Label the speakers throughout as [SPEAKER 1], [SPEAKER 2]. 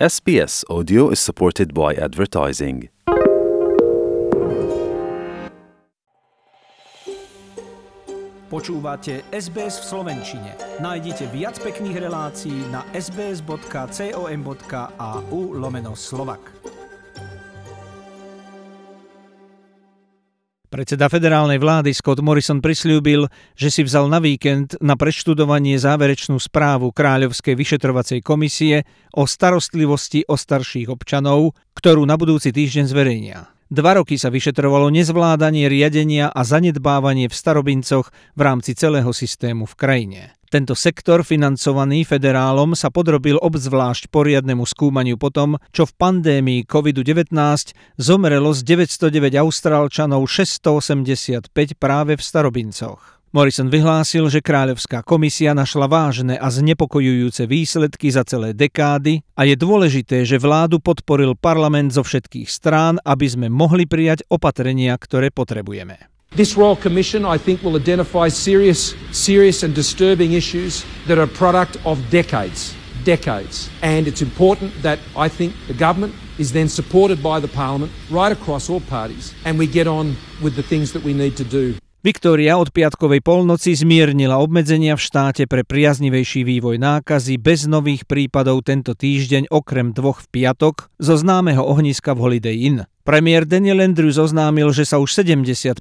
[SPEAKER 1] SBS Audio is supported by advertising.
[SPEAKER 2] Počúvate SBS v Slovenčine. Nájdite viac pekných relácií na sbs.com.au lomeno slovak. Predseda federálnej vlády Scott Morrison prislúbil, že si vzal na víkend na preštudovanie záverečnú správu Kráľovskej vyšetrovacej komisie o starostlivosti o starších občanov, ktorú na budúci týždeň zverejnia. Dva roky sa vyšetrovalo nezvládanie riadenia a zanedbávanie v starobincoch v rámci celého systému v krajine. Tento sektor, financovaný federálom, sa podrobil obzvlášť poriadnemu skúmaniu potom, čo v pandémii COVID-19 zomrelo z 909 Austrálčanov 685 práve v starobincoch. Morrison vyhlásil, že Kráľovská komisia našla vážne a znepokojujúce výsledky za celé dekády a je dôležité, že vládu podporil parlament zo všetkých strán, aby sme mohli prijať opatrenia, ktoré potrebujeme.
[SPEAKER 3] This Royal Commission, I think, will identify serious, serious and disturbing issues that are a product of decades. Decades. And it's important that I think the government is then supported by the Parliament right across all parties and we get on with the things that we need to do.
[SPEAKER 2] Viktória od piatkovej polnoci zmiernila obmedzenia v štáte pre priaznivejší vývoj nákazy bez nových prípadov tento týždeň okrem dvoch v piatok zo známeho ohniska v Holiday Inn. Premiér Daniel Andrews oznámil, že sa už 75%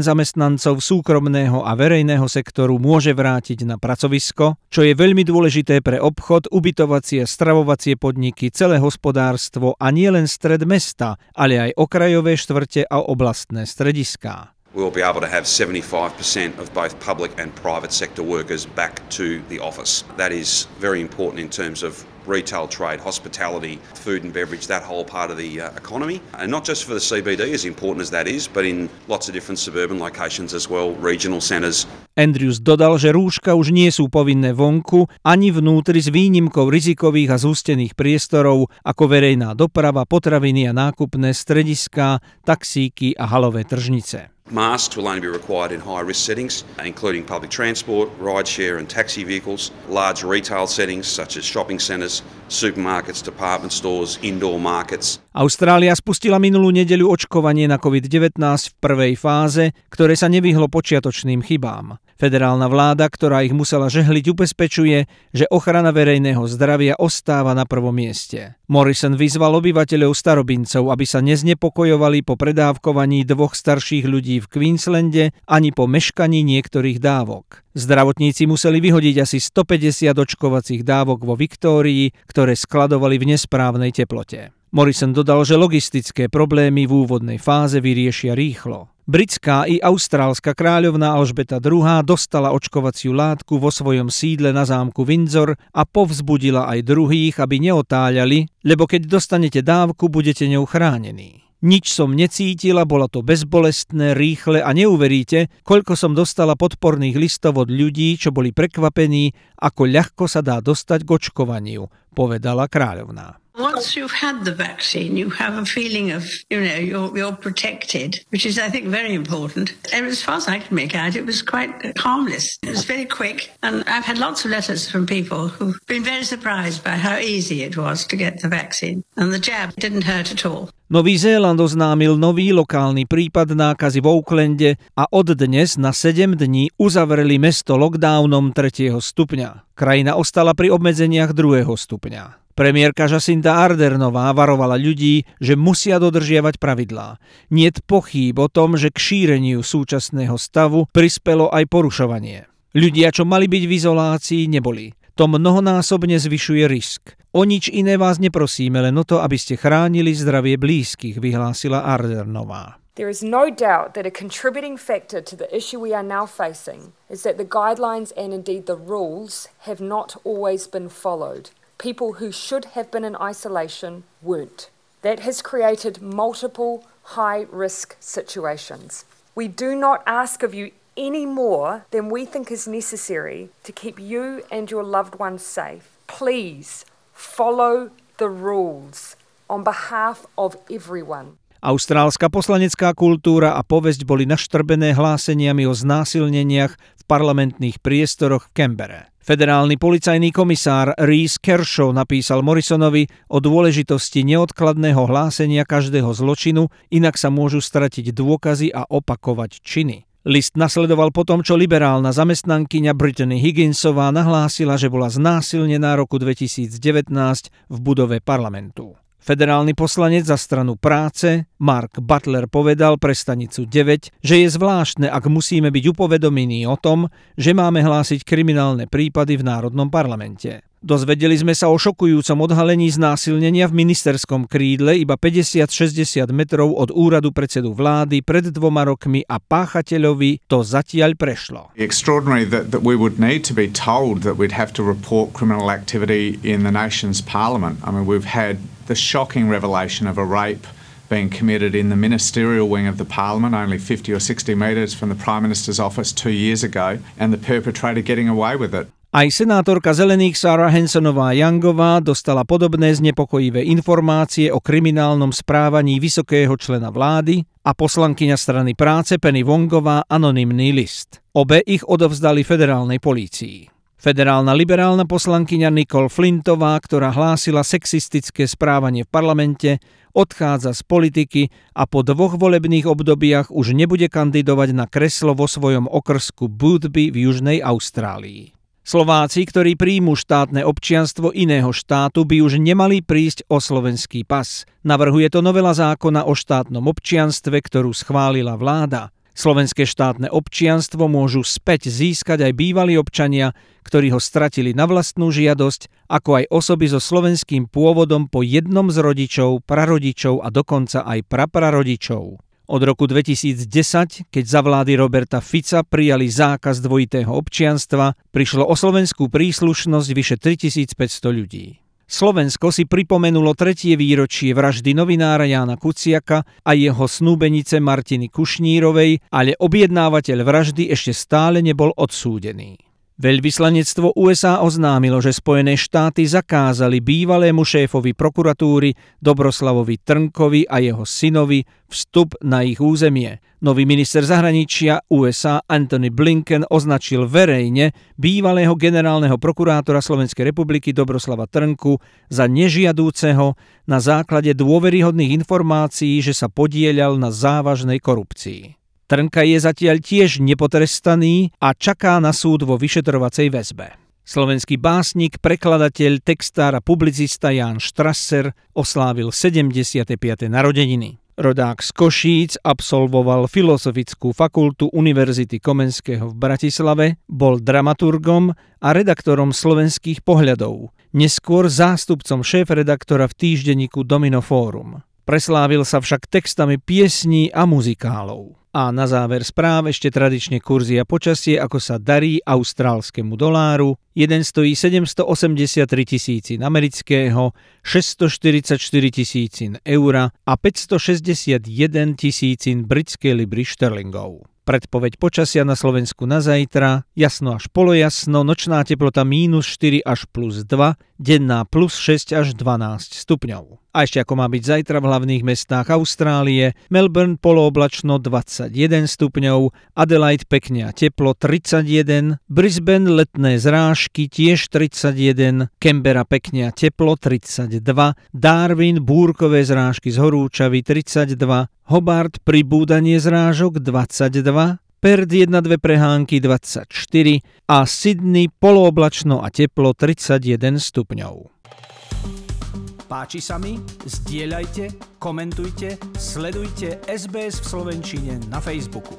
[SPEAKER 2] zamestnancov súkromného a verejného sektoru môže vrátiť na pracovisko, čo je veľmi dôležité pre obchod, ubytovacie, stravovacie podniky, celé hospodárstvo a nielen stred mesta, ale aj okrajové štvrte a oblastné strediská.
[SPEAKER 4] We'll be able to have 75% of both public and private sector workers back to the office. That is very important in terms of retail trade, hospitality, food and beverage, that whole part of the uh, economy. And not just for the CBD, as important as that is, but in lots of different suburban locations as well, regional centres.
[SPEAKER 2] Andrews dodal, že rúška už nie sú povinné vonku ani vnútri s výnimkou rizikových a zústených priestorov ako verejná doprava, potraviny a nákupné strediská, taxíky a halové tržnice.
[SPEAKER 4] Masks will only be required in high risk settings, including public transport, rideshare, and taxi vehicles, large retail settings such as shopping centres, supermarkets, department stores, indoor markets.
[SPEAKER 2] Austrália spustila minulú nedeľu očkovanie na COVID-19 v prvej fáze, ktoré sa nevyhlo počiatočným chybám. Federálna vláda, ktorá ich musela žehliť, ubezpečuje, že ochrana verejného zdravia ostáva na prvom mieste. Morrison vyzval obyvateľov starobincov, aby sa neznepokojovali po predávkovaní dvoch starších ľudí v Queenslande ani po meškaní niektorých dávok. Zdravotníci museli vyhodiť asi 150 očkovacích dávok vo Viktórii, ktoré skladovali v nesprávnej teplote. Morrison dodal, že logistické problémy v úvodnej fáze vyriešia rýchlo. Britská i austrálska kráľovná Alžbeta II dostala očkovaciu látku vo svojom sídle na zámku Windsor a povzbudila aj druhých, aby neotáľali, lebo keď dostanete dávku, budete ňou chránení. Nič som necítila, bolo to bezbolestné, rýchle a neuveríte, koľko som dostala podporných listov od ľudí, čo boli prekvapení, ako ľahko sa dá dostať k očkovaniu, povedala kráľovná.
[SPEAKER 5] Once you've had the vaccine, you have a feeling of, you know, you're, you're protected, which is, I think, very important. And as far as I can make out, it was quite harmless. It was very quick. And I've had lots of letters from people who've been very surprised by how easy it was to get the vaccine. And the jab didn't hurt at all.
[SPEAKER 2] Nový Zéland oznámil nový lokálny prípad nákazy v Oaklande a od dnes na 7 dní uzavreli mesto lockdownom 3. stupňa. Krajina ostala pri obmedzeniach 2. stupňa. Premiérka Jacinda Ardernová varovala ľudí, že musia dodržiavať pravidlá. Niet pochýb o tom, že k šíreniu súčasného stavu prispelo aj porušovanie. Ľudia, čo mali byť v izolácii, neboli. To mnohonásobne zvyšuje risk. O nič iné vás neprosíme, len o to, aby ste chránili zdravie blízkych, vyhlásila Ardernová.
[SPEAKER 6] There is no doubt that a contributing factor to the issue we are now facing is that the guidelines and indeed the rules have not always been followed. People who should have been in isolation weren't. That has created multiple high risk situations. We do not ask of you any more than we think is necessary to keep you and your loved ones safe. Please follow the rules on behalf of everyone.
[SPEAKER 2] Austrálska poslanecká kultúra a povesť boli naštrbené hláseniami o znásilneniach v parlamentných priestoroch v Kembere. Federálny policajný komisár Reese Kershaw napísal Morrisonovi o dôležitosti neodkladného hlásenia každého zločinu, inak sa môžu stratiť dôkazy a opakovať činy. List nasledoval potom, čo liberálna zamestnankyňa Brittany Higginsová nahlásila, že bola znásilnená roku 2019 v budove parlamentu. Federálny poslanec za stranu práce Mark Butler povedal pre stanicu 9, že je zvláštne, ak musíme byť upovedomení o tom, že máme hlásiť kriminálne prípady v Národnom parlamente. Dozvedeli sme sa o šokujúcom odhalení znásilnenia v ministerskom krídle iba 50-60 metrov od úradu predsedu vlády pred dvoma rokmi a páchateľovi to zatiaľ prešlo.
[SPEAKER 7] Extraordinary the shocking revelation of a rape being committed in the ministerial wing of the parliament, only 50 or 60 metres from the Prime Minister's office two years ago, and the perpetrator getting away with it.
[SPEAKER 2] Aj senátorka zelených Sarah Hansonová Youngová dostala podobné znepokojivé informácie o kriminálnom správaní vysokého člena vlády a poslankyňa strany práce Penny Wongová anonymný list. Obe ich odovzdali federálnej polícii. Federálna liberálna poslankyňa Nicole Flintová, ktorá hlásila sexistické správanie v parlamente, odchádza z politiky a po dvoch volebných obdobiach už nebude kandidovať na kreslo vo svojom okrsku Boothby v Južnej Austrálii. Slováci, ktorí príjmu štátne občianstvo iného štátu, by už nemali prísť o slovenský pas. Navrhuje to novela zákona o štátnom občianstve, ktorú schválila vláda. Slovenské štátne občianstvo môžu späť získať aj bývalí občania, ktorí ho stratili na vlastnú žiadosť, ako aj osoby so slovenským pôvodom po jednom z rodičov, prarodičov a dokonca aj praprarodičov. Od roku 2010, keď za vlády Roberta Fica prijali zákaz dvojitého občianstva, prišlo o slovenskú príslušnosť vyše 3500 ľudí. Slovensko si pripomenulo tretie výročie vraždy novinára Jána Kuciaka a jeho snúbenice Martiny Kušnírovej, ale objednávateľ vraždy ešte stále nebol odsúdený. Veľvyslanectvo USA oznámilo, že Spojené štáty zakázali bývalému šéfovi prokuratúry Dobroslavovi Trnkovi a jeho synovi vstup na ich územie. Nový minister zahraničia USA Anthony Blinken označil verejne bývalého generálneho prokurátora Slovenskej republiky Dobroslava Trnku za nežiadúceho na základe dôveryhodných informácií, že sa podielal na závažnej korupcii. Trnka je zatiaľ tiež nepotrestaný a čaká na súd vo vyšetrovacej väzbe. Slovenský básnik, prekladateľ, textár a publicista Ján Štrasser oslávil 75. narodeniny. Rodák z Košíc absolvoval Filozofickú fakultu Univerzity Komenského v Bratislave, bol dramaturgom a redaktorom slovenských pohľadov, neskôr zástupcom šéf-redaktora v týždenníku Domino Forum. Preslávil sa však textami piesní a muzikálov. A na záver správ ešte tradične kurzy a počasie, ako sa darí austrálskemu doláru. Jeden stojí 783 tisícin amerického, 644 tisícin eura a 561 tisícin britskej libry šterlingov. Predpoveď počasia na Slovensku na zajtra, jasno až polojasno, nočná teplota mínus 4 až plus 2, denná plus 6 až 12 stupňov. A ešte ako má byť zajtra v hlavných mestách Austrálie, Melbourne polooblačno 21 stupňov, Adelaide pekne a teplo 31, Brisbane letné zrážky tiež 31, Canberra pekne a teplo 32, Darwin búrkové zrážky z horúčavy 32, Hobart pribúdanie zrážok 22, Perth 1-2 prehánky 24 a Sydney polooblačno a teplo 31 stupňov. Páči sa mi? Zdieľajte, komentujte, sledujte SBS v Slovenčine na Facebooku.